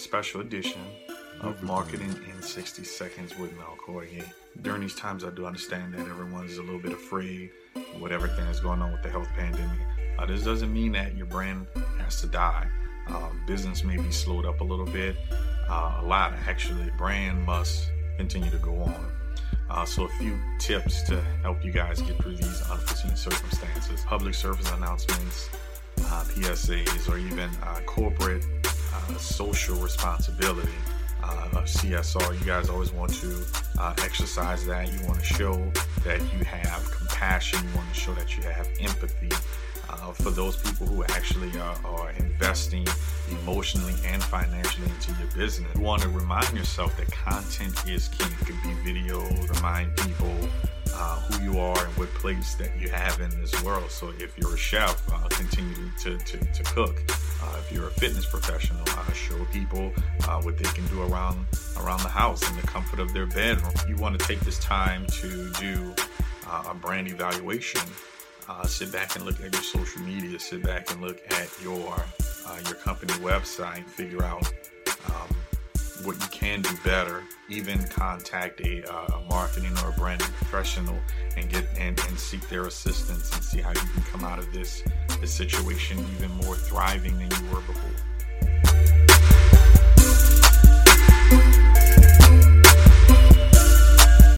special edition of Marketing in 60 Seconds with Mel Cordier. During these times, I do understand that everyone is a little bit afraid with everything that's going on with the health pandemic. Uh, this doesn't mean that your brand has to die. Uh, business may be slowed up a little bit, uh, a lot actually. Brand must continue to go on. Uh, so, a few tips to help you guys get through these unforeseen circumstances public service announcements, uh, PSAs, or even uh, corporate social responsibility. Uh, CSR, you guys always want to uh, exercise that. You want to show that you have compassion. You want to show that you have empathy uh, for those people who actually are, are, investing emotionally and financially into your business. You want to remind yourself that content is king. It could be video, remind people uh, who you are and what place that you have in this world. So if you're a chef, uh, continue to, to, to cook. You're a fitness professional, uh, show people uh, what they can do around around the house in the comfort of their bedroom. You want to take this time to do uh, a brand evaluation uh, sit back and look at your social media. Sit back and look at your uh, your company website. Figure out um, what you can do better. Even contact a, uh, a marketing or a branding professional and get and, and seek their assistance and see how you can come out of this this situation even more thriving than you were before.